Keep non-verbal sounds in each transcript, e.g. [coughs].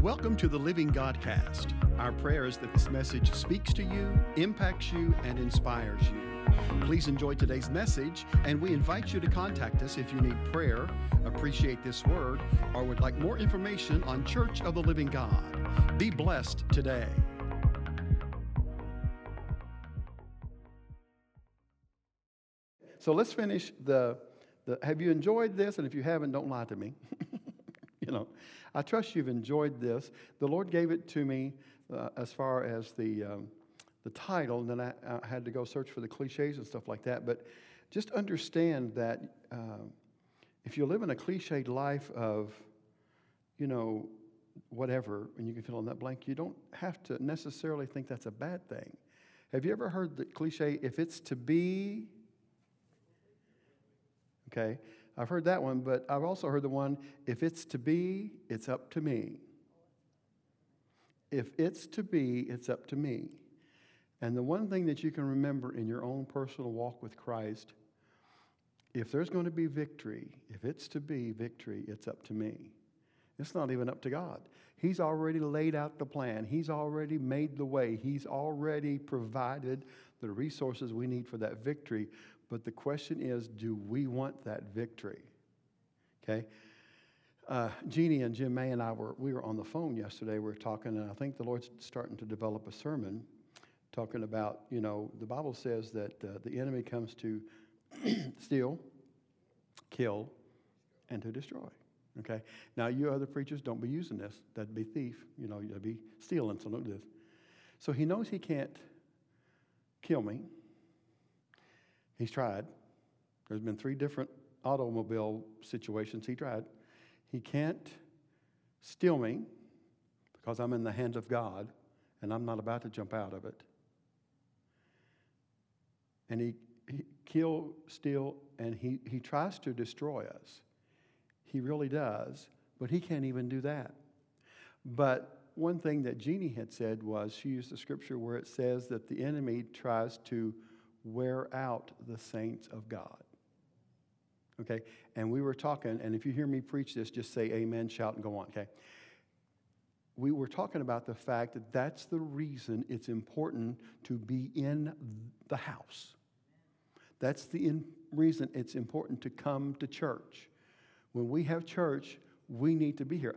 Welcome to the Living Godcast. Our prayer is that this message speaks to you, impacts you, and inspires you. Please enjoy today's message, and we invite you to contact us if you need prayer, appreciate this word, or would like more information on Church of the Living God. Be blessed today. So let's finish the, the. Have you enjoyed this? And if you haven't, don't lie to me. [laughs] know, I trust you've enjoyed this. The Lord gave it to me uh, as far as the, um, the title, and then I, I, had to go search for the cliches and stuff like that. But just understand that uh, if you live in a cliched life of, you know, whatever, and you can fill in that blank, you don't have to necessarily think that's a bad thing. Have you ever heard the cliche, if it's to be, okay? I've heard that one, but I've also heard the one if it's to be, it's up to me. If it's to be, it's up to me. And the one thing that you can remember in your own personal walk with Christ, if there's going to be victory, if it's to be victory, it's up to me. It's not even up to God. He's already laid out the plan, He's already made the way, He's already provided the resources we need for that victory. But the question is do we want that victory? Okay? Uh, Jeannie and Jim May and I were, we were on the phone yesterday. We were talking, and I think the Lord's starting to develop a sermon talking about, you know, the Bible says that uh, the enemy comes to [clears throat] steal, kill, and to destroy. Okay? Now, you other preachers, don't be using this. That'd be thief. You know, you'd be stealing, so don't do this. So he knows he can't kill me. He's tried. There's been three different automobile situations he tried. He can't steal me because I'm in the hands of God and I'm not about to jump out of it. And he, he kill, steal, and he, he tries to destroy us. He really does, but he can't even do that. But one thing that Jeannie had said was she used the scripture where it says that the enemy tries to wear out the saints of God. Okay? And we were talking, and if you hear me preach this, just say amen, shout, and go on, okay? We were talking about the fact that that's the reason it's important to be in the house. That's the in, reason it's important to come to church. When we have church, we need to be here.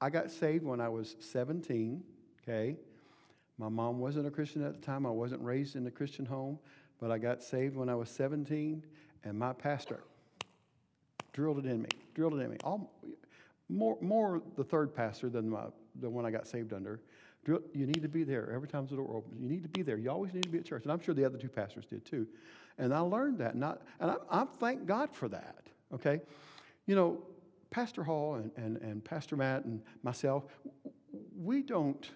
I got saved when I was 17, okay? My mom wasn't a Christian at the time. I wasn't raised in a Christian home, but I got saved when I was 17, and my pastor drilled it in me, drilled it in me. All, more, more the third pastor than my, the one I got saved under. You need to be there every time the door opens. You need to be there. You always need to be at church. And I'm sure the other two pastors did too. And I learned that. And I, and I, I thank God for that. Okay? You know, Pastor Hall and, and, and Pastor Matt and myself, we don't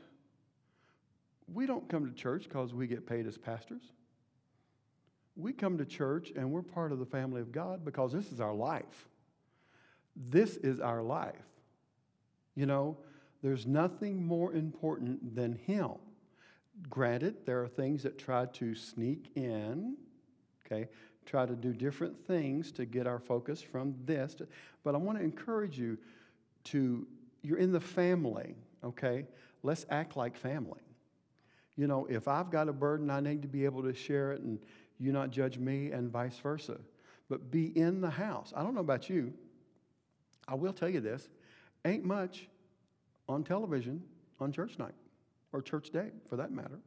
we don't come to church because we get paid as pastors. We come to church and we're part of the family of God because this is our life. This is our life. You know, there's nothing more important than Him. Granted, there are things that try to sneak in, okay, try to do different things to get our focus from this. To, but I want to encourage you to, you're in the family, okay? Let's act like family you know, if I've got a burden, I need to be able to share it and you not judge me and vice versa. But be in the house. I don't know about you. I will tell you this ain't much on television on church night or church day for that matter.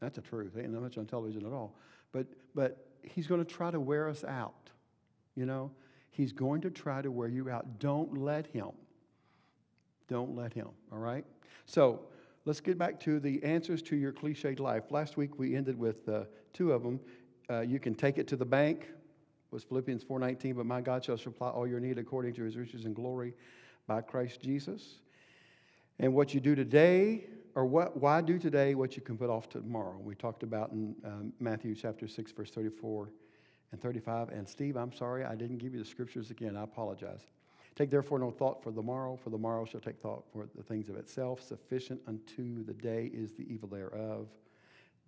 That's the truth. Ain't much on television at all. But, but he's going to try to wear us out. You know, he's going to try to wear you out. Don't let him. Don't let him, all right? So, let's get back to the answers to your cliched life. Last week we ended with uh, two of them. Uh, you can take it to the bank was Philippians 4:19, but my God shall supply all your need according to his riches and glory by Christ Jesus. And what you do today, or what, why do today what you can put off tomorrow? We talked about in um, Matthew chapter 6, verse 34 and 35. And Steve, I'm sorry I didn't give you the scriptures again. I apologize. Take therefore no thought for the morrow, for the morrow shall take thought for the things of itself. Sufficient unto the day is the evil thereof.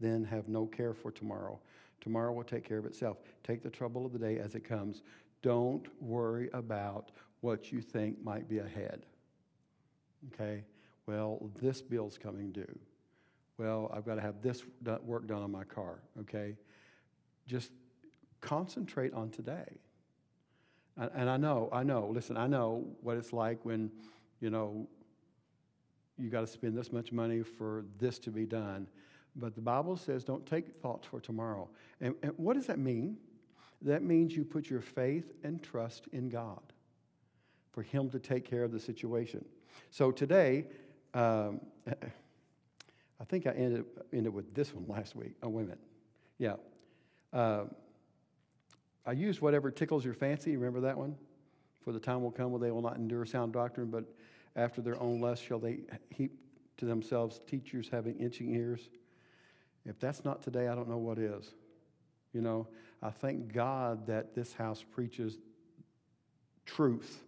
Then have no care for tomorrow. Tomorrow will take care of itself. Take the trouble of the day as it comes. Don't worry about what you think might be ahead. Okay, well, this bill's coming due. Well, I've got to have this work done on my car. Okay, just concentrate on today. And I know, I know, listen, I know what it's like when, you know, you got to spend this much money for this to be done. But the Bible says don't take thoughts for tomorrow. And, and what does that mean? That means you put your faith and trust in God for Him to take care of the situation. So today, um, I think I ended, ended with this one last week. Oh, wait a minute. Yeah. Uh, I use whatever tickles your fancy. Remember that one? For the time will come when they will not endure sound doctrine, but after their own lust shall they heap to themselves teachers having itching ears. If that's not today, I don't know what is. You know, I thank God that this house preaches truth.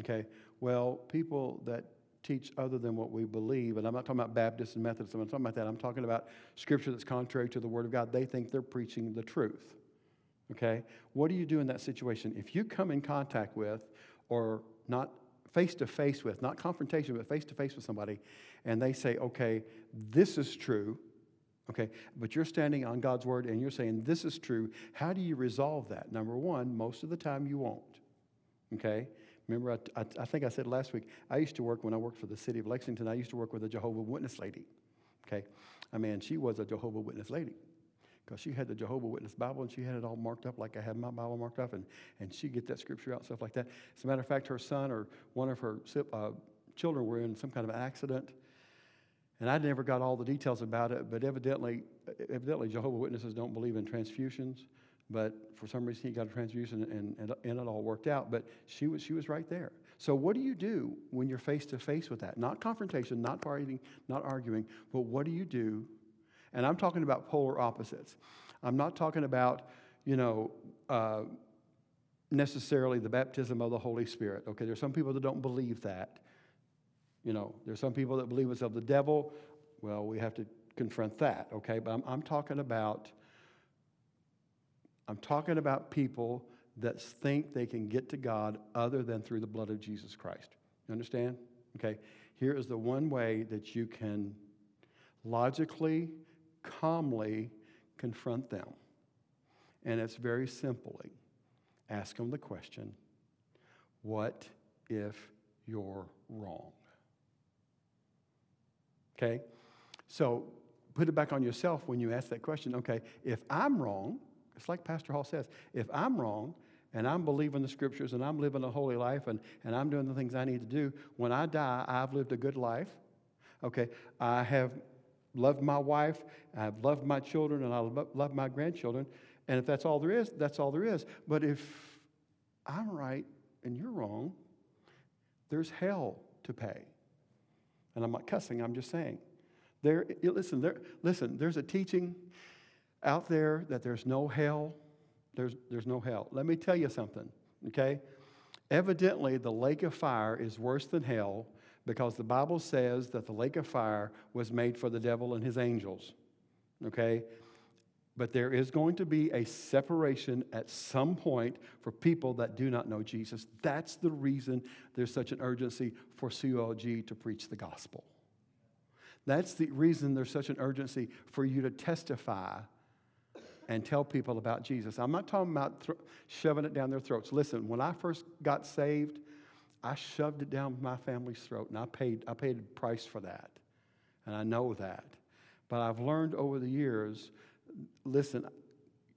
Okay, well, people that teach other than what we believe, and I'm not talking about Baptists and Methodists, I'm not talking about that. I'm talking about scripture that's contrary to the Word of God. They think they're preaching the truth. Okay? What do you do in that situation? If you come in contact with, or not face to face with, not confrontation, but face to face with somebody, and they say, okay, this is true, okay, but you're standing on God's word and you're saying, this is true, how do you resolve that? Number one, most of the time you won't, okay? Remember, I, I, I think I said last week, I used to work, when I worked for the city of Lexington, I used to work with a Jehovah Witness lady, okay? I mean, she was a Jehovah Witness lady because she had the Jehovah Witness Bible and she had it all marked up like I had my Bible marked up, and, and she'd get that scripture out and stuff like that. As a matter of fact, her son or one of her uh, children were in some kind of accident, and I never got all the details about it, but evidently, evidently Jehovah Witnesses don't believe in transfusions, but for some reason he got a transfusion and, and, and it all worked out, but she was, she was right there. So, what do you do when you're face to face with that? Not confrontation, not fighting, not arguing, but what do you do and I'm talking about polar opposites. I'm not talking about, you know, uh, necessarily the baptism of the Holy Spirit. Okay, there's some people that don't believe that. You know, there's some people that believe it's of the devil. Well, we have to confront that, okay? But I'm, I'm talking about I'm talking about people that think they can get to God other than through the blood of Jesus Christ. You understand? Okay. Here is the one way that you can logically calmly confront them. And it's very simply ask them the question what if you're wrong? Okay? So put it back on yourself when you ask that question. Okay, if I'm wrong, it's like Pastor Hall says, if I'm wrong and I'm believing the scriptures and I'm living a holy life and, and I'm doing the things I need to do, when I die, I've lived a good life. Okay, I have loved my wife, I've loved my children, and I love my grandchildren. And if that's all there is, that's all there is. But if I'm right and you're wrong, there's hell to pay. And I'm not cussing, I'm just saying. There, listen, there, listen, there's a teaching out there that there's no hell. There's, there's no hell. Let me tell you something, okay? Evidently, the lake of fire is worse than hell because the Bible says that the lake of fire was made for the devil and his angels. Okay? But there is going to be a separation at some point for people that do not know Jesus. That's the reason there's such an urgency for COLG to preach the gospel. That's the reason there's such an urgency for you to testify and tell people about Jesus. I'm not talking about th- shoving it down their throats. Listen, when I first got saved, I shoved it down my family's throat, and I paid, I paid a price for that. And I know that. But I've learned over the years listen,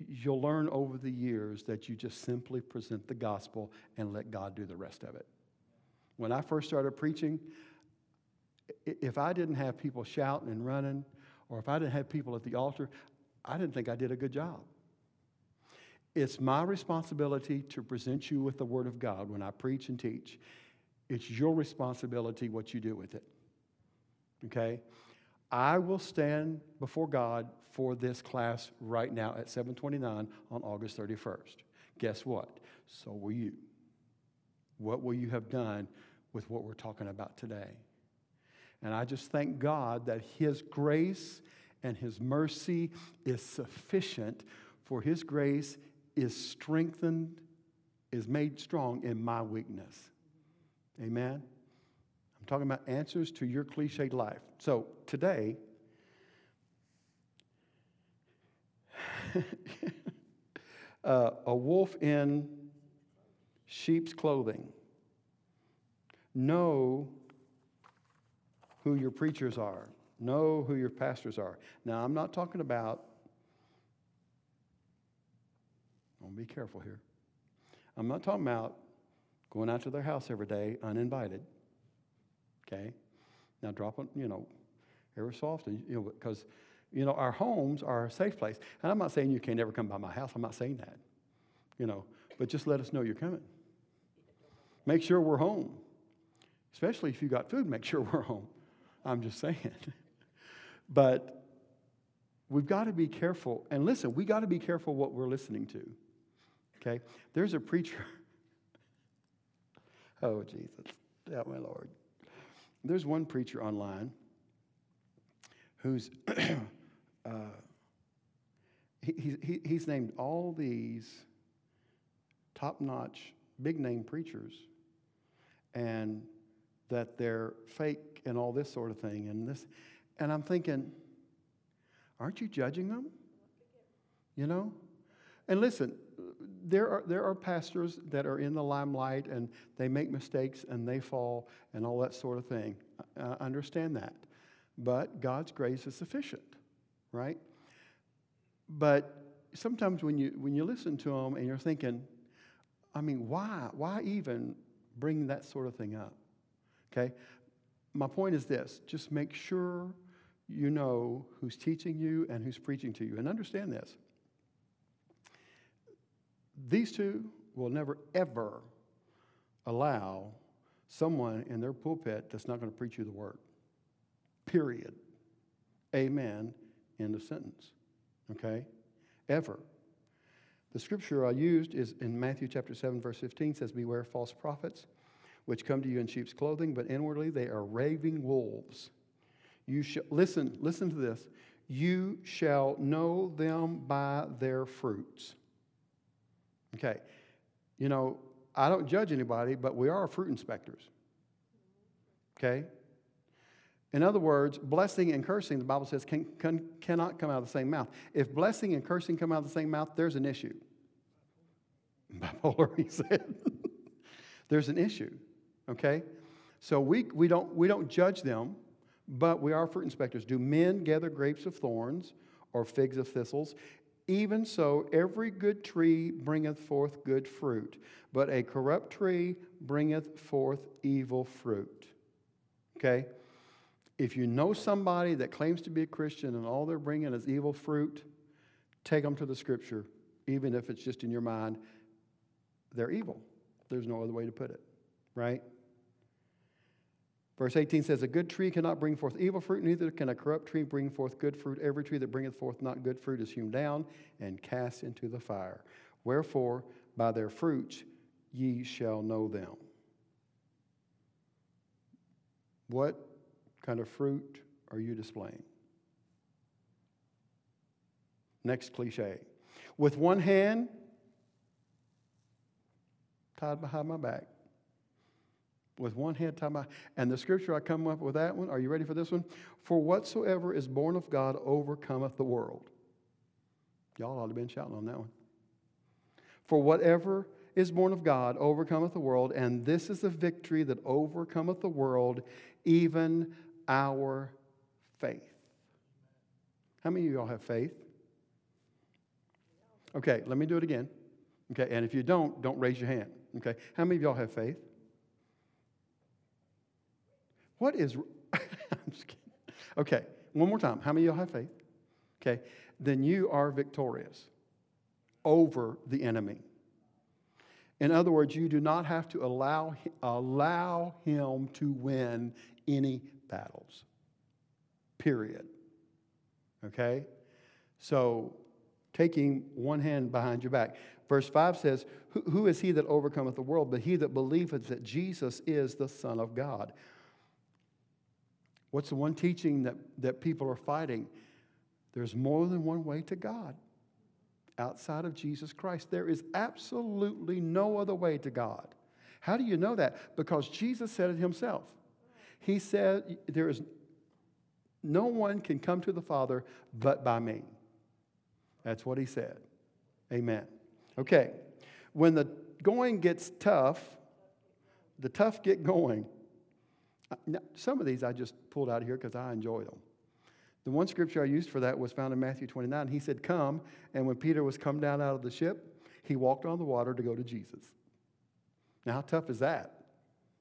you'll learn over the years that you just simply present the gospel and let God do the rest of it. When I first started preaching, if I didn't have people shouting and running, or if I didn't have people at the altar, I didn't think I did a good job. It's my responsibility to present you with the Word of God when I preach and teach. It's your responsibility what you do with it. Okay? I will stand before God for this class right now at 729 on August 31st. Guess what? So will you. What will you have done with what we're talking about today? And I just thank God that His grace and His mercy is sufficient for His grace is strengthened, is made strong in my weakness. Amen? I'm talking about answers to your cliched life. So today, [laughs] uh, a wolf in sheep's clothing. Know who your preachers are. Know who your pastors are. Now, I'm not talking about, I'll be careful here. I'm not talking about going out to their house every day uninvited. Okay? Now, drop it, you know, every so often, you know, because, you know, our homes are a safe place. And I'm not saying you can't ever come by my house. I'm not saying that, you know, but just let us know you're coming. Make sure we're home. Especially if you got food, make sure [laughs] we're home. I'm just saying. [laughs] but we've got to be careful. And listen, we got to be careful what we're listening to. Okay? There's a preacher. [laughs] oh, Jesus. Help my Lord. There's one preacher online who's. [clears throat] uh, he, he, he's named all these top notch, big name preachers and that they're fake and all this sort of thing and this and i'm thinking aren't you judging them you know and listen there are, there are pastors that are in the limelight and they make mistakes and they fall and all that sort of thing i understand that but god's grace is sufficient right but sometimes when you when you listen to them and you're thinking i mean why why even bring that sort of thing up. Okay? My point is this just make sure you know who's teaching you and who's preaching to you. And understand this these two will never, ever allow someone in their pulpit that's not going to preach you the word. Period. Amen. End of sentence. Okay? Ever. The scripture I used is in Matthew chapter 7, verse 15 says, Beware false prophets, which come to you in sheep's clothing, but inwardly they are raving wolves. You shall listen, listen to this. You shall know them by their fruits. Okay. You know, I don't judge anybody, but we are fruit inspectors. Okay? In other words, blessing and cursing, the Bible says, can, can, cannot come out of the same mouth. If blessing and cursing come out of the same mouth, there's an issue. [laughs] Bipolar, he said. [laughs] There's an issue, okay? So we, we, don't, we don't judge them, but we are fruit inspectors. Do men gather grapes of thorns or figs of thistles? Even so, every good tree bringeth forth good fruit, but a corrupt tree bringeth forth evil fruit. Okay? If you know somebody that claims to be a Christian and all they're bringing is evil fruit, take them to the scripture, even if it's just in your mind they're evil. There's no other way to put it, right? Verse 18 says, A good tree cannot bring forth evil fruit, neither can a corrupt tree bring forth good fruit. Every tree that bringeth forth not good fruit is hewn down and cast into the fire. Wherefore, by their fruits ye shall know them. What kind of fruit are you displaying? Next cliche. With one hand, tied behind my back with one hand tied behind. And the scripture I come up with that one. Are you ready for this one? For whatsoever is born of God overcometh the world. Y'all ought to have been shouting on that one. For whatever is born of God overcometh the world, and this is the victory that overcometh the world, even our faith. How many of y'all have faith? Okay, let me do it again. Okay, and if you don't, don't raise your hand. Okay. How many of y'all have faith? What is. [laughs] I'm just kidding. Okay. One more time. How many of y'all have faith? Okay. Then you are victorious over the enemy. In other words, you do not have to allow, allow him to win any battles. Period. Okay? So, taking one hand behind your back. Verse 5 says, Who is he that overcometh the world? But he that believeth that Jesus is the Son of God. What's the one teaching that, that people are fighting? There's more than one way to God outside of Jesus Christ. There is absolutely no other way to God. How do you know that? Because Jesus said it himself. He said, There is no one can come to the Father but by me. That's what he said. Amen. Okay. When the going gets tough, the tough get going. Now, some of these I just pulled out of here because I enjoy them. The one scripture I used for that was found in Matthew 29. He said, Come. And when Peter was come down out of the ship, he walked on the water to go to Jesus. Now, how tough is that?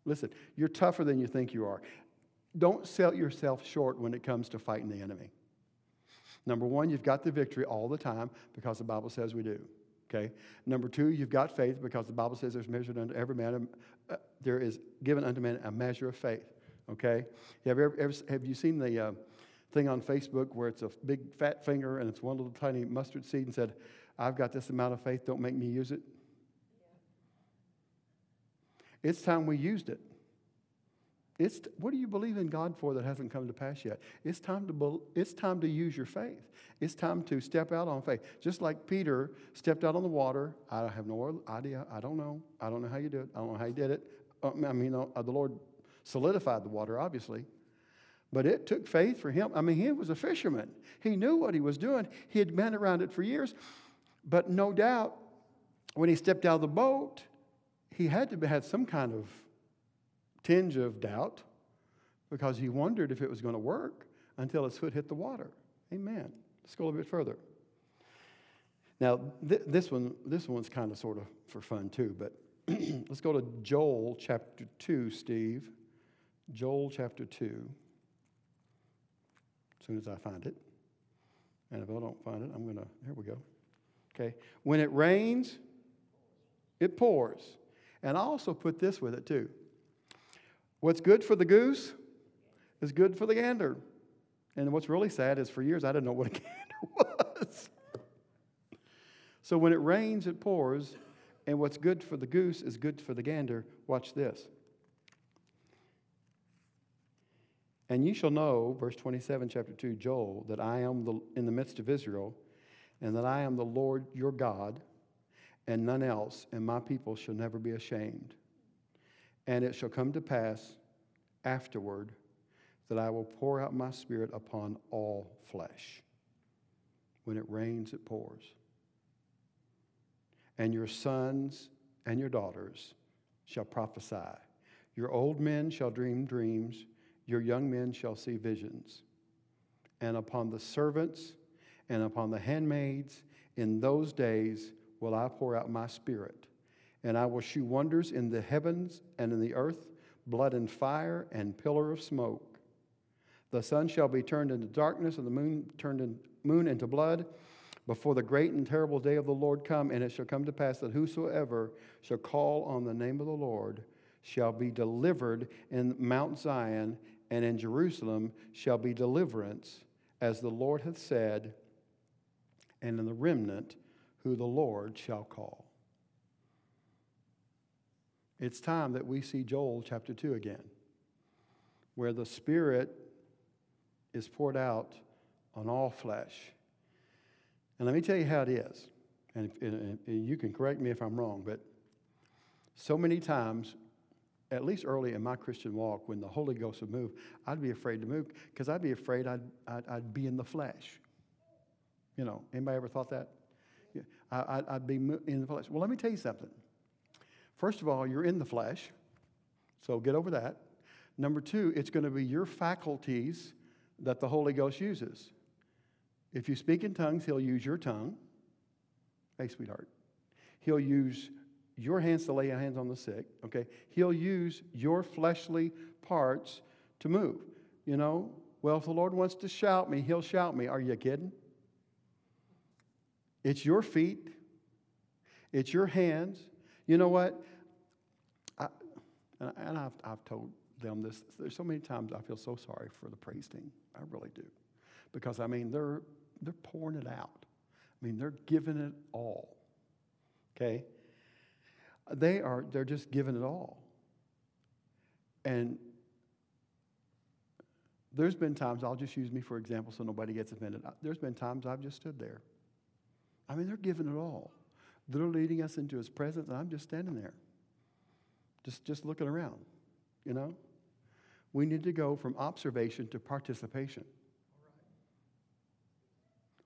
Listen, you're tougher than you think you are. Don't sell yourself short when it comes to fighting the enemy. Number one, you've got the victory all the time because the Bible says we do. Okay. Number two, you've got faith because the Bible says there's measured unto every man, uh, there is given unto man a measure of faith. Okay. Have you, ever, ever have you seen the uh, thing on Facebook where it's a big fat finger and it's one little tiny mustard seed and said, "I've got this amount of faith. Don't make me use it." Yeah. It's time we used it. It's, what do you believe in God for that hasn't come to pass yet? It's time, to, it's time to use your faith. It's time to step out on faith. Just like Peter stepped out on the water. I have no idea. I don't know. I don't know how you do it. I don't know how you did it. Uh, I mean, uh, the Lord solidified the water, obviously. But it took faith for him. I mean, he was a fisherman. He knew what he was doing. He had been around it for years. But no doubt, when he stepped out of the boat, he had to have had some kind of tinge of doubt because he wondered if it was going to work until his foot hit the water. Amen. Let's go a bit further. Now, th- this, one, this one's kind of sort of for fun too, but [clears throat] let's go to Joel chapter 2, Steve. Joel chapter 2. As soon as I find it. And if I don't find it, I'm going to, here we go. Okay. When it rains, it pours. And I also put this with it too. What's good for the goose is good for the gander. And what's really sad is for years I didn't know what a [laughs] gander was. so when it rains, it pours, and what's good for the goose is good for the gander. Watch this. And you shall know, verse 27, chapter 2, Joel, that I am the, in the midst of Israel, and that I am the Lord your God, and none else, and my people shall never be ashamed. And it shall come to pass afterward that I will pour out my spirit upon all flesh. When it rains, it pours. And your sons and your daughters shall prophesy. Your old men shall dream dreams. Your young men shall see visions. And upon the servants and upon the handmaids in those days will I pour out my spirit and I will shew wonders in the heavens and in the earth, blood and fire and pillar of smoke. The sun shall be turned into darkness and the moon turned in, moon into blood before the great and terrible day of the Lord come, and it shall come to pass that whosoever shall call on the name of the Lord shall be delivered in Mount Zion, and in Jerusalem shall be deliverance, as the Lord hath said, and in the remnant who the Lord shall call. It's time that we see Joel chapter 2 again, where the Spirit is poured out on all flesh. And let me tell you how it is. And, if, and, you can correct me if I'm wrong, but so many times, at least early in my Christian walk, when the Holy Ghost would move, I'd be afraid to move because I'd be afraid I'd, I'd, I'd, be in the flesh. You know, anybody ever thought that? Yeah, I, I'd be in the flesh. Well, let me tell you something. First of all, you're in the flesh, so get over that. Number two, it's going to be your faculties that the Holy Ghost uses. If you speak in tongues, He'll use your tongue. Hey, sweetheart. He'll use your hands to lay your hands on the sick, okay? He'll use your fleshly parts to move. You know, well, if the Lord wants to shout me, He'll shout me. Are you kidding? It's your feet, it's your hands, you know what? I, and I've, I've told them this. There's so many times I feel so sorry for the praise team. I really do. Because, I mean, they're, they're pouring it out. I mean, they're giving it all. Okay? They are, they're just giving it all. And there's been times, I'll just use me for example so nobody gets offended. There's been times I've just stood there. I mean, they're giving it all. They're leading us into his presence, and I'm just standing there, just, just looking around, you know? We need to go from observation to participation.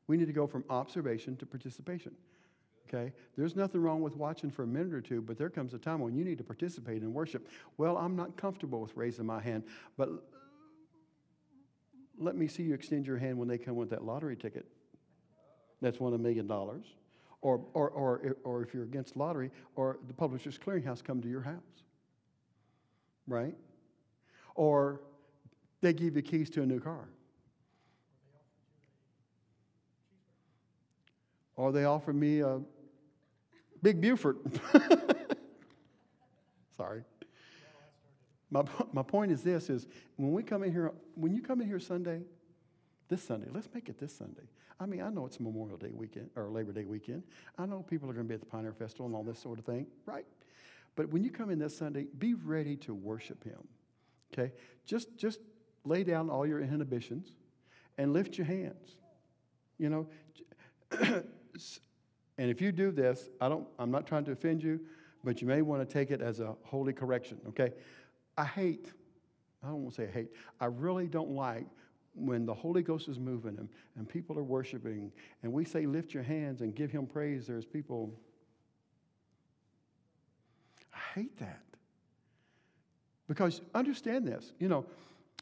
We need to go from observation to participation. Okay? There's nothing wrong with watching for a minute or two, but there comes a time when you need to participate in worship. Well, I'm not comfortable with raising my hand, but let me see you extend your hand when they come with that lottery ticket. That's won a million dollars. Or, or, or, or if you're against lottery, or the Publishers Clearinghouse come to your house. Right? Or they give you keys to a new car. Or they offer me a big Buford. [laughs] Sorry. My, my point is this is when we come in here, when you come in here Sunday, this Sunday, let's make it this Sunday. I mean, I know it's Memorial Day weekend or Labor Day weekend. I know people are going to be at the Pioneer Festival and all this sort of thing, right? But when you come in this Sunday, be ready to worship Him. Okay? Just just lay down all your inhibitions and lift your hands. You know, [clears throat] and if you do this, I don't I'm not trying to offend you, but you may want to take it as a holy correction, okay? I hate I don't want to say hate. I really don't like when the Holy Ghost is moving and, and people are worshiping, and we say, lift your hands and give him praise, there's people. I hate that. Because understand this, you know,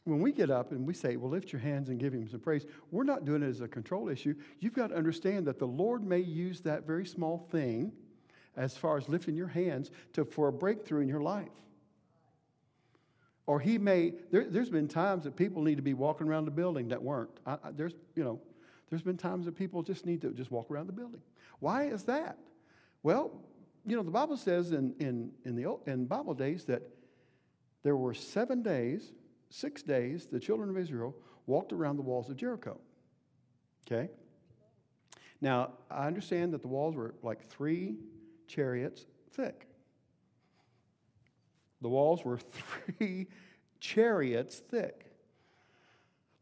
when we get up and we say, well, lift your hands and give him some praise, we're not doing it as a control issue. You've got to understand that the Lord may use that very small thing, as far as lifting your hands, to, for a breakthrough in your life. Or he may, there, has been times that people need to be walking around the building that weren't. I, I, there's, you know, there's been times that people just need to just walk around the building. Why is that? Well, you know, the Bible says in, in, in, the, in Bible days that there were seven days, six days, the children of Israel walked around the walls of Jericho. Okay? Now, I understand that the walls were like three chariots thick. The walls were [laughs] three chariots thick.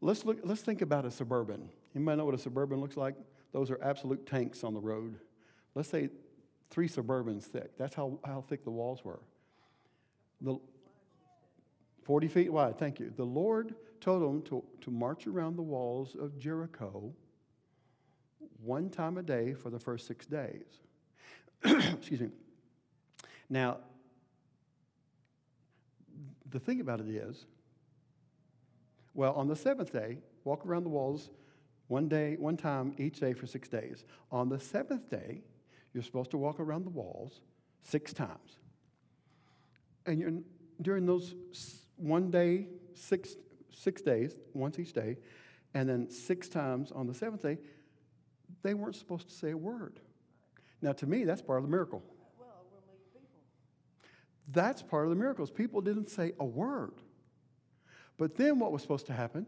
Let's, look, let's think about a suburban. Might know what a suburban looks like? Those are absolute tanks on the road. Let's say three suburbans thick. That's how, how thick the walls were. The, 40 feet wide, thank you. The Lord told them to, to march around the walls of Jericho one time a day for the first six days. [clears throat] Excuse me. Now, the thing about it is, well, on the seventh day, walk around the walls one day, one time each day for six days. On the seventh day, you're supposed to walk around the walls six times. And during those one day, six, six days, once each day, and then six times on the seventh day, they weren't supposed to say a word. Now, to me, that's part of the miracle. That's part of the miracles. People didn't say a word. But then what was supposed to happen?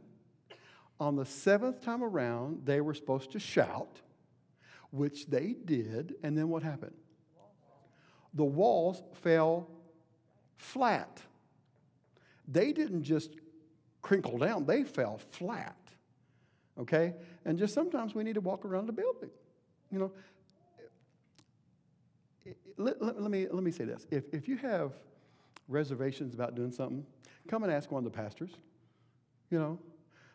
On the seventh time around, they were supposed to shout, which they did. And then what happened? The walls fell flat. They didn't just crinkle down, they fell flat. Okay? And just sometimes we need to walk around the building. You know, let, let, let, me, let me say this. If, if you have reservations about doing something, come and ask one of the pastors. You know,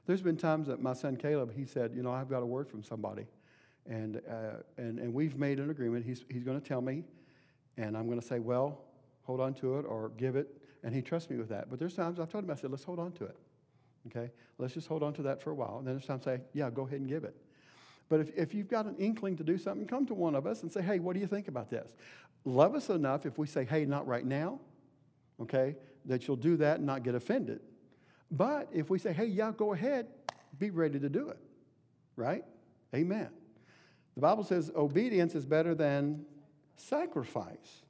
there's been times that my son Caleb, he said, you know, I've got a word from somebody. And, uh, and, and we've made an agreement. He's, he's going to tell me, and I'm going to say, well, hold on to it or give it. And he trusts me with that. But there's times I've told him, I said, let's hold on to it. Okay? Let's just hold on to that for a while. And then there's times I say, yeah, go ahead and give it. But if, if you've got an inkling to do something, come to one of us and say, hey, what do you think about this? Love us enough if we say, hey, not right now, okay, that you'll do that and not get offended. But if we say, hey, yeah, go ahead, be ready to do it, right? Amen. The Bible says obedience is better than sacrifice,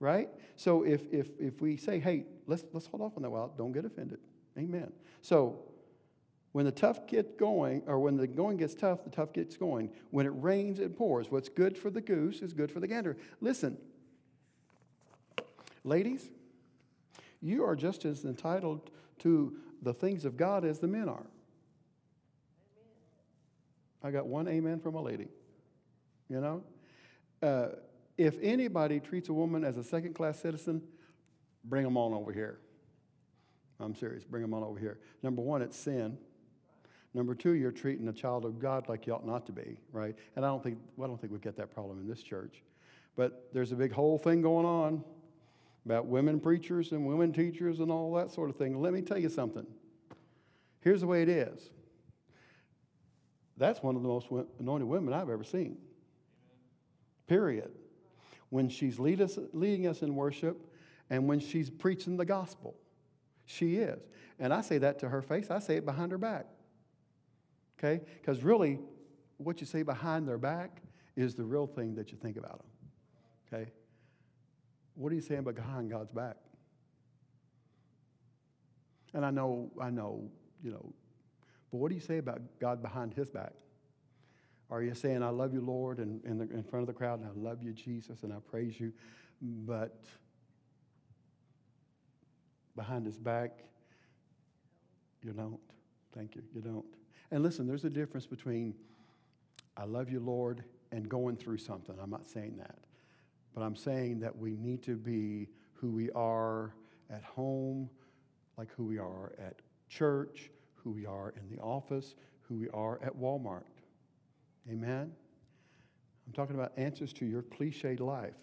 right? So if, if, if we say, hey, let's, let's hold off on that while, don't get offended. Amen. So when the tough gets going, or when the going gets tough, the tough gets going. When it rains, it pours. What's good for the goose is good for the gander. Listen, ladies, you are just as entitled to the things of God as the men are. I got one amen from a lady. You know? Uh, if anybody treats a woman as a second class citizen, bring them on over here. I'm serious. Bring them on over here. Number one, it's sin. Number two, you're treating a child of God like you ought not to be, right? And I don't think well, I don't think we get that problem in this church. But there's a big whole thing going on about women preachers and women teachers and all that sort of thing. Let me tell you something. Here's the way it is. That's one of the most anointed women I've ever seen. Period. When she's lead us, leading us in worship and when she's preaching the gospel. She is. And I say that to her face, I say it behind her back. Okay? Because really, what you say behind their back is the real thing that you think about them. Okay? What are you saying behind God's back? And I know, I know, you know, but what do you say about God behind his back? Are you saying, I love you, Lord, and in, in front of the crowd, and I love you, Jesus, and I praise you, but behind his back, you don't. Thank you, you don't. And listen, there's a difference between I love you, Lord, and going through something. I'm not saying that. But I'm saying that we need to be who we are at home, like who we are at church, who we are in the office, who we are at Walmart. Amen? I'm talking about answers to your cliched life.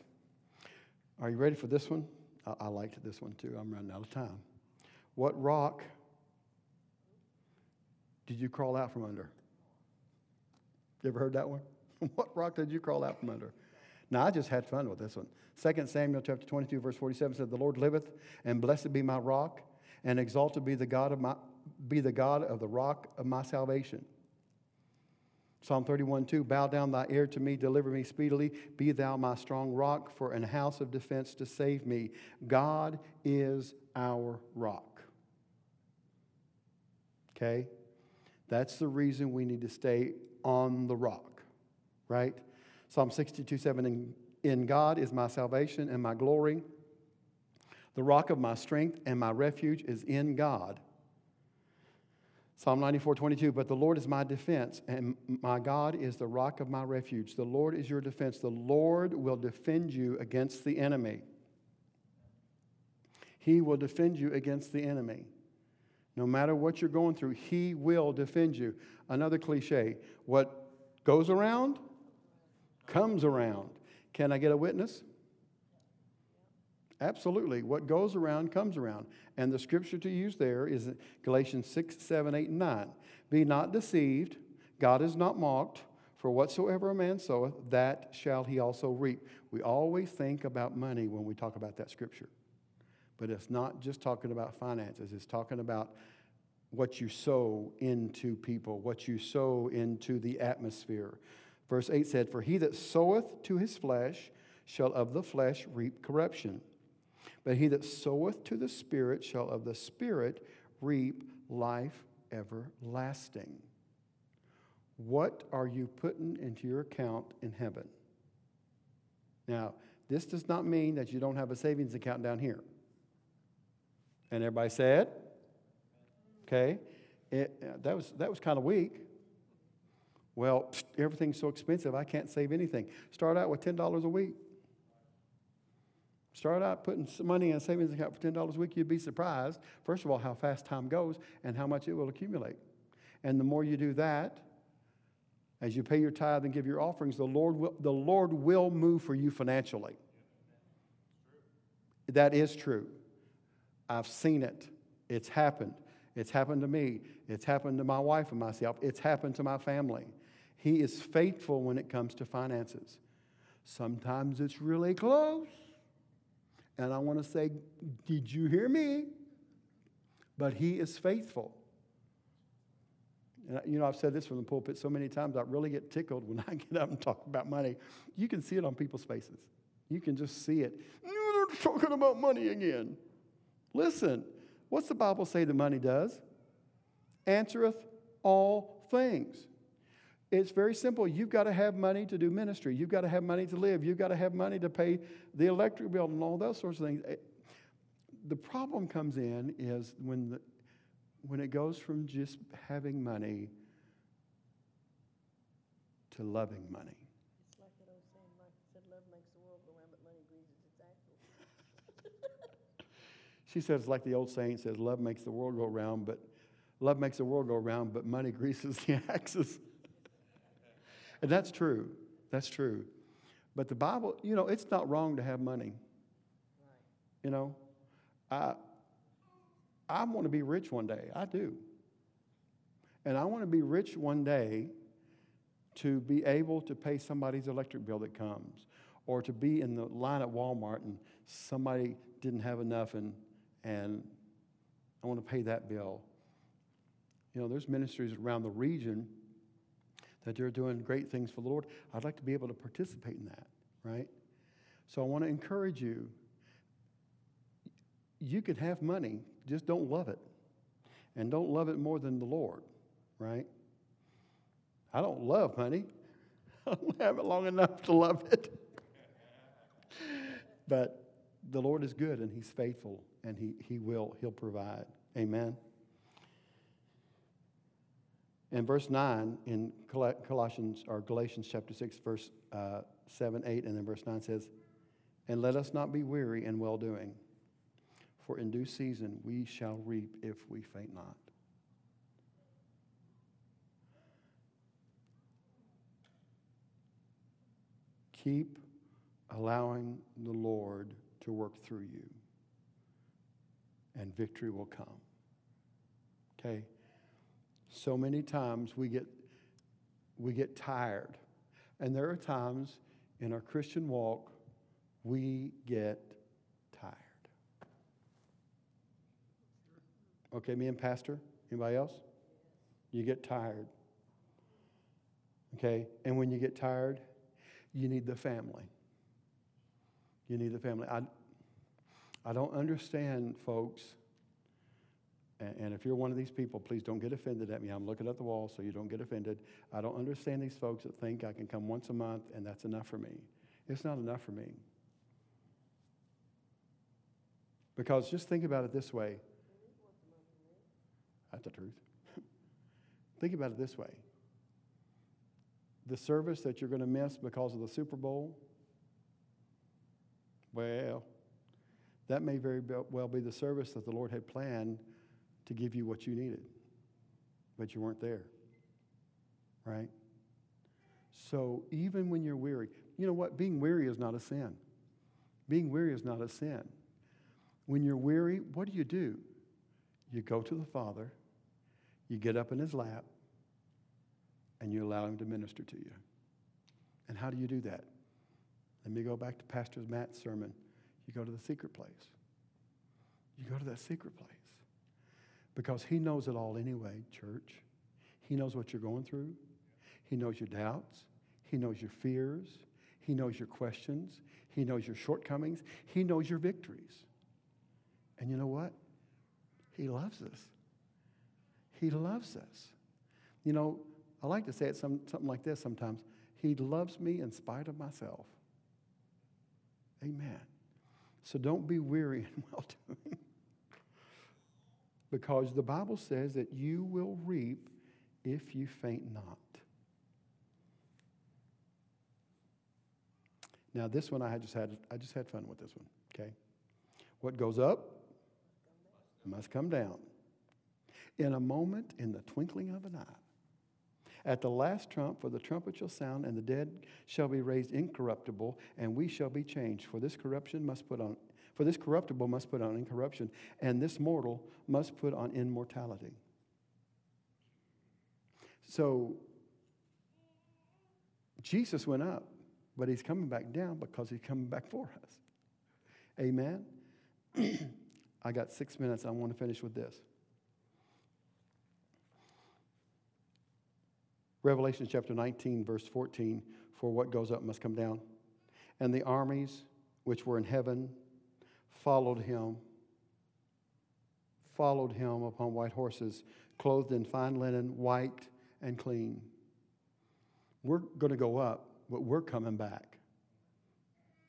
Are you ready for this one? I, I liked this one too. I'm running out of time. What rock did you crawl out from under? You ever heard that one? [laughs] what rock did you crawl out from under? Now, I just had fun with this one. 2 Samuel chapter 22, verse 47 said, The Lord liveth, and blessed be my rock, and exalted be the God of my be the God of the rock of my salvation. Psalm 31, 2, Bow down thy ear to me, deliver me speedily. Be thou my strong rock for an house of defense to save me. God is our rock. Okay? That's the reason we need to stay on the rock, right? Psalm 62, 7, in, in God is my salvation and my glory. The rock of my strength and my refuge is in God. Psalm 94, 22, but the Lord is my defense, and my God is the rock of my refuge. The Lord is your defense. The Lord will defend you against the enemy. He will defend you against the enemy. No matter what you're going through, He will defend you. Another cliche what goes around comes around. Can I get a witness? Absolutely. What goes around comes around. And the scripture to use there is Galatians 6, 7, 8, and 9. Be not deceived, God is not mocked, for whatsoever a man soweth, that shall he also reap. We always think about money when we talk about that scripture. But it's not just talking about finances, it's talking about what you sow into people, what you sow into the atmosphere. Verse 8 said, For he that soweth to his flesh shall of the flesh reap corruption. But he that soweth to the Spirit shall of the Spirit reap life everlasting. What are you putting into your account in heaven? Now, this does not mean that you don't have a savings account down here. And everybody said, okay, it, uh, that was, that was kind of weak. Well, everything's so expensive, I can't save anything. Start out with $10 a week. Start out putting some money in a savings account for $10 a week, you'd be surprised, first of all, how fast time goes and how much it will accumulate. And the more you do that, as you pay your tithe and give your offerings, the Lord will, the Lord will move for you financially. That is true. I've seen it. It's happened. It's happened to me. It's happened to my wife and myself. It's happened to my family. He is faithful when it comes to finances. Sometimes it's really close. And I want to say, Did you hear me? But He is faithful. And, you know, I've said this from the pulpit so many times, I really get tickled when [laughs] I get up and talk about money. You can see it on people's faces. You can just see it. They're talking about money again. Listen, what's the Bible say the money does? Answereth all things. It's very simple. You've got to have money to do ministry. You've got to have money to live. You've got to have money to pay the electric bill and all those sorts of things. Eh, the problem comes in is when, the, when it goes from just having money to loving money. It's like that old saying, said, love makes the world go round, but money greases its axles. [laughs] She says, like the old saying says, love makes the world go round, but love makes the world go round, but money [laughs] greases the axes. And that's true. That's true. But the Bible, you know, it's not wrong to have money. You know, I, I want to be rich one day. I do. And I want to be rich one day to be able to pay somebody's electric bill that comes, or to be in the line at Walmart and somebody didn't have enough and, and I want to pay that bill. You know, there's ministries around the region that they're doing great things for the Lord. I'd like to be able to participate in that, right? So I want to encourage you. You can have money, just don't love it. And don't love it more than the Lord, right? I don't love money. [laughs] I don't have it long enough to love it. [laughs] but the Lord is good and He's faithful and He, he will, He'll provide. Amen. In verse 9 in Colossians or Galatians chapter 6, verse uh, 7, 8, and then verse 9 says, And let us not be weary in well doing, for in due season we shall reap if we faint not. Keep allowing the Lord to work through you, and victory will come. Okay? So many times we get, we get tired. And there are times in our Christian walk we get tired. Okay, me and Pastor? Anybody else? You get tired. Okay, and when you get tired, you need the family. You need the family. I, I don't understand, folks. And, if you're one of these people, please don't get offended at me. I'm looking at the wall, so you don't get offended. I don't understand these folks that think I can come once a month and that's enough for me. It's not enough for me. Because just think about it this way. That's the truth. [laughs] think about it this way the service that you're going to miss because of the Super Bowl, well, that may very well be the service that the Lord had planned to give you what you needed, but you weren't there. Right? So even when you're weary, you know what? Being weary is not a sin. Being weary is not a sin. When you're weary, what do you do? You go to the Father, you get up in His lap, and you allow Him to minister to you. And how do you do that? Let me go back to Pastor Matt's sermon. You go to the secret place. You go to that secret place. Because He knows it all anyway, church. He knows what you're going through, He knows your doubts, He knows your fears, He knows your questions, He knows your shortcomings, He knows your victories. And you know what? He loves us. He loves us. You know, I like to say it some, something like this sometimes He loves me in spite of myself. Amen. So don't be weary in [laughs] well doing. Because the Bible says that you will reap if you faint not. Now this one I just had I just had fun with this one, okay? What goes up must come down. In a moment, in the twinkling of an eye. At the last trump, for the trumpet shall sound, and the dead shall be raised incorruptible, and we shall be changed. For this corruption must put on, for this corruptible must put on incorruption, and this mortal must put on immortality. So Jesus went up, but he's coming back down because he's coming back for us. Amen. [clears throat] I got six minutes. I want to finish with this. Revelation chapter 19, verse 14 For what goes up must come down. And the armies which were in heaven followed him, followed him upon white horses, clothed in fine linen, white and clean. We're going to go up, but we're coming back.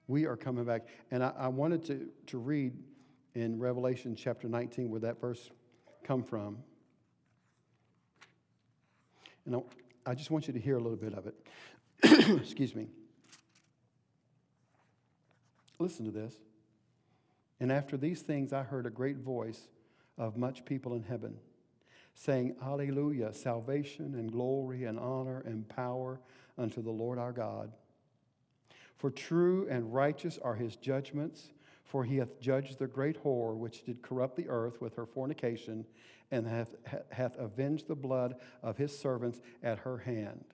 We are coming back. And I, I wanted to, to read in Revelation chapter 19 where that verse come from. And I just want you to hear a little bit of it. [coughs] Excuse me. Listen to this. And after these things, I heard a great voice of much people in heaven saying, Alleluia, salvation and glory and honor and power unto the Lord our God. For true and righteous are his judgments, for he hath judged the great whore which did corrupt the earth with her fornication, and hath, hath avenged the blood of his servants at her hand.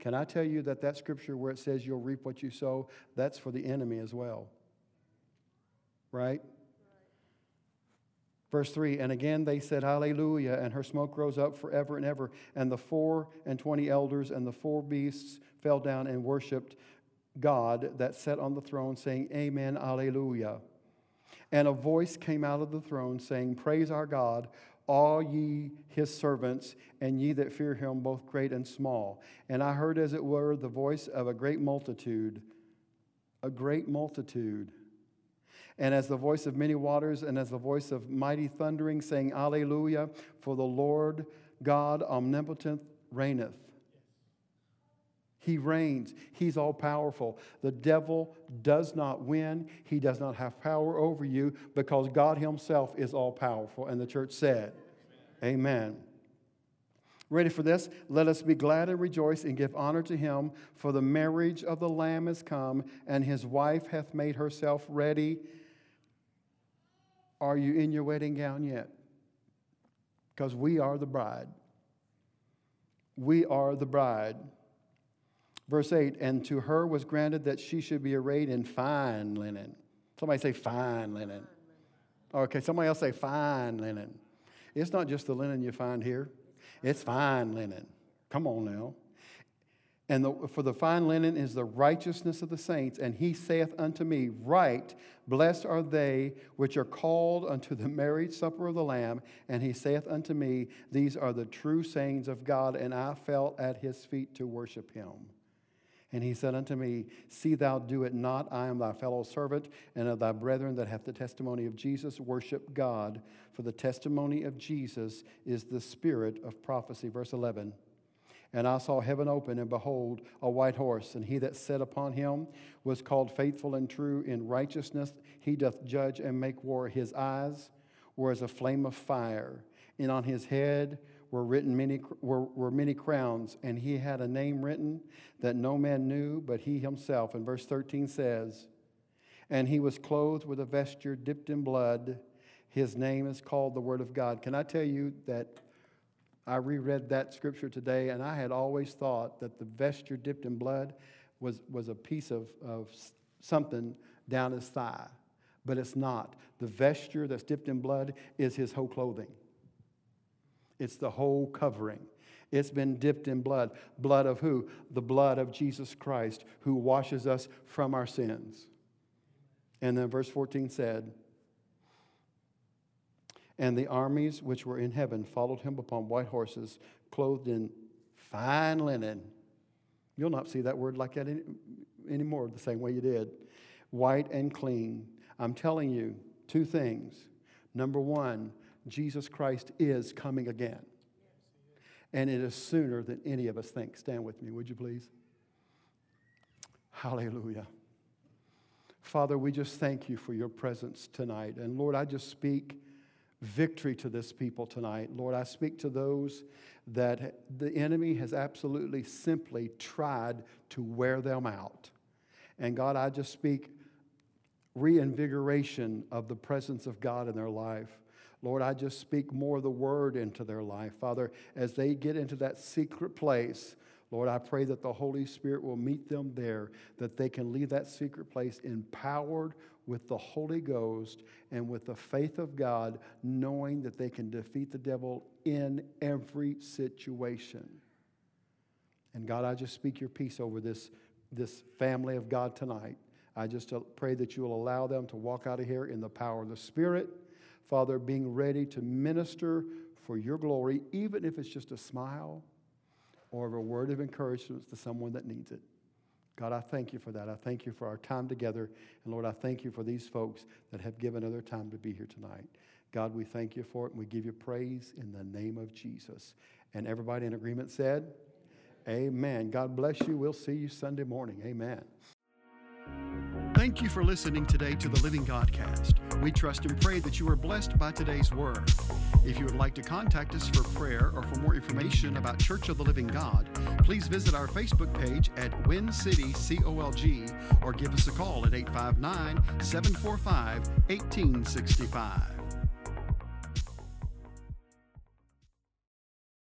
Can I tell you that that scripture where it says you'll reap what you sow, that's for the enemy as well? Right? Verse 3 And again they said, Hallelujah, and her smoke rose up forever and ever. And the four and twenty elders and the four beasts fell down and worshiped God that sat on the throne, saying, Amen, Alleluia. And a voice came out of the throne, saying, Praise our God, all ye his servants, and ye that fear him, both great and small. And I heard, as it were, the voice of a great multitude, a great multitude and as the voice of many waters, and as the voice of mighty thundering, saying, Alleluia, for the Lord God omnipotent reigneth. He reigns. He's all powerful. The devil does not win. He does not have power over you because God Himself is all powerful. And the church said, Amen. Amen. Ready for this? Let us be glad and rejoice and give honor to him, for the marriage of the Lamb is come, and his wife hath made herself ready. Are you in your wedding gown yet? Because we are the bride. We are the bride. Verse 8, and to her was granted that she should be arrayed in fine linen. Somebody say fine linen. Okay, somebody else say fine linen. It's not just the linen you find here, it's fine linen. Come on now. And the, for the fine linen is the righteousness of the saints. And he saith unto me, Right, blessed are they which are called unto the marriage supper of the Lamb. And he saith unto me, These are the true sayings of God. And I fell at his feet to worship him. And he said unto me, See thou do it not. I am thy fellow servant and of thy brethren that have the testimony of Jesus. Worship God, for the testimony of Jesus is the spirit of prophecy. Verse 11. And I saw heaven open, and behold, a white horse, and he that sat upon him was called faithful and true in righteousness. He doth judge and make war. His eyes were as a flame of fire, and on his head were written many were, were many crowns, and he had a name written that no man knew but he himself. And verse 13 says, And he was clothed with a vesture dipped in blood. His name is called the Word of God. Can I tell you that I reread that scripture today, and I had always thought that the vesture dipped in blood was, was a piece of, of something down his thigh. But it's not. The vesture that's dipped in blood is his whole clothing, it's the whole covering. It's been dipped in blood. Blood of who? The blood of Jesus Christ, who washes us from our sins. And then verse 14 said, and the armies which were in heaven followed him upon white horses, clothed in fine linen. You'll not see that word like that any, anymore the same way you did. White and clean. I'm telling you two things. Number one, Jesus Christ is coming again. And it is sooner than any of us think. Stand with me, would you please? Hallelujah. Father, we just thank you for your presence tonight. And Lord, I just speak victory to this people tonight. Lord, I speak to those that the enemy has absolutely simply tried to wear them out. And God, I just speak reinvigoration of the presence of God in their life. Lord, I just speak more of the word into their life. Father, as they get into that secret place, Lord, I pray that the Holy Spirit will meet them there, that they can leave that secret place empowered with the Holy Ghost and with the faith of God, knowing that they can defeat the devil in every situation. And God, I just speak your peace over this, this family of God tonight. I just pray that you will allow them to walk out of here in the power of the Spirit. Father, being ready to minister for your glory, even if it's just a smile or of a word of encouragement to someone that needs it. God, I thank you for that. I thank you for our time together. And Lord, I thank you for these folks that have given other time to be here tonight. God, we thank you for it and we give you praise in the name of Jesus. And everybody in agreement said, Amen. God bless you. We'll see you Sunday morning. Amen. Thank you for listening today to the Living Godcast. We trust and pray that you are blessed by today's word. If you would like to contact us for prayer or for more information about Church of the Living God, please visit our Facebook page at Win City COLG or give us a call at 859 745 1865.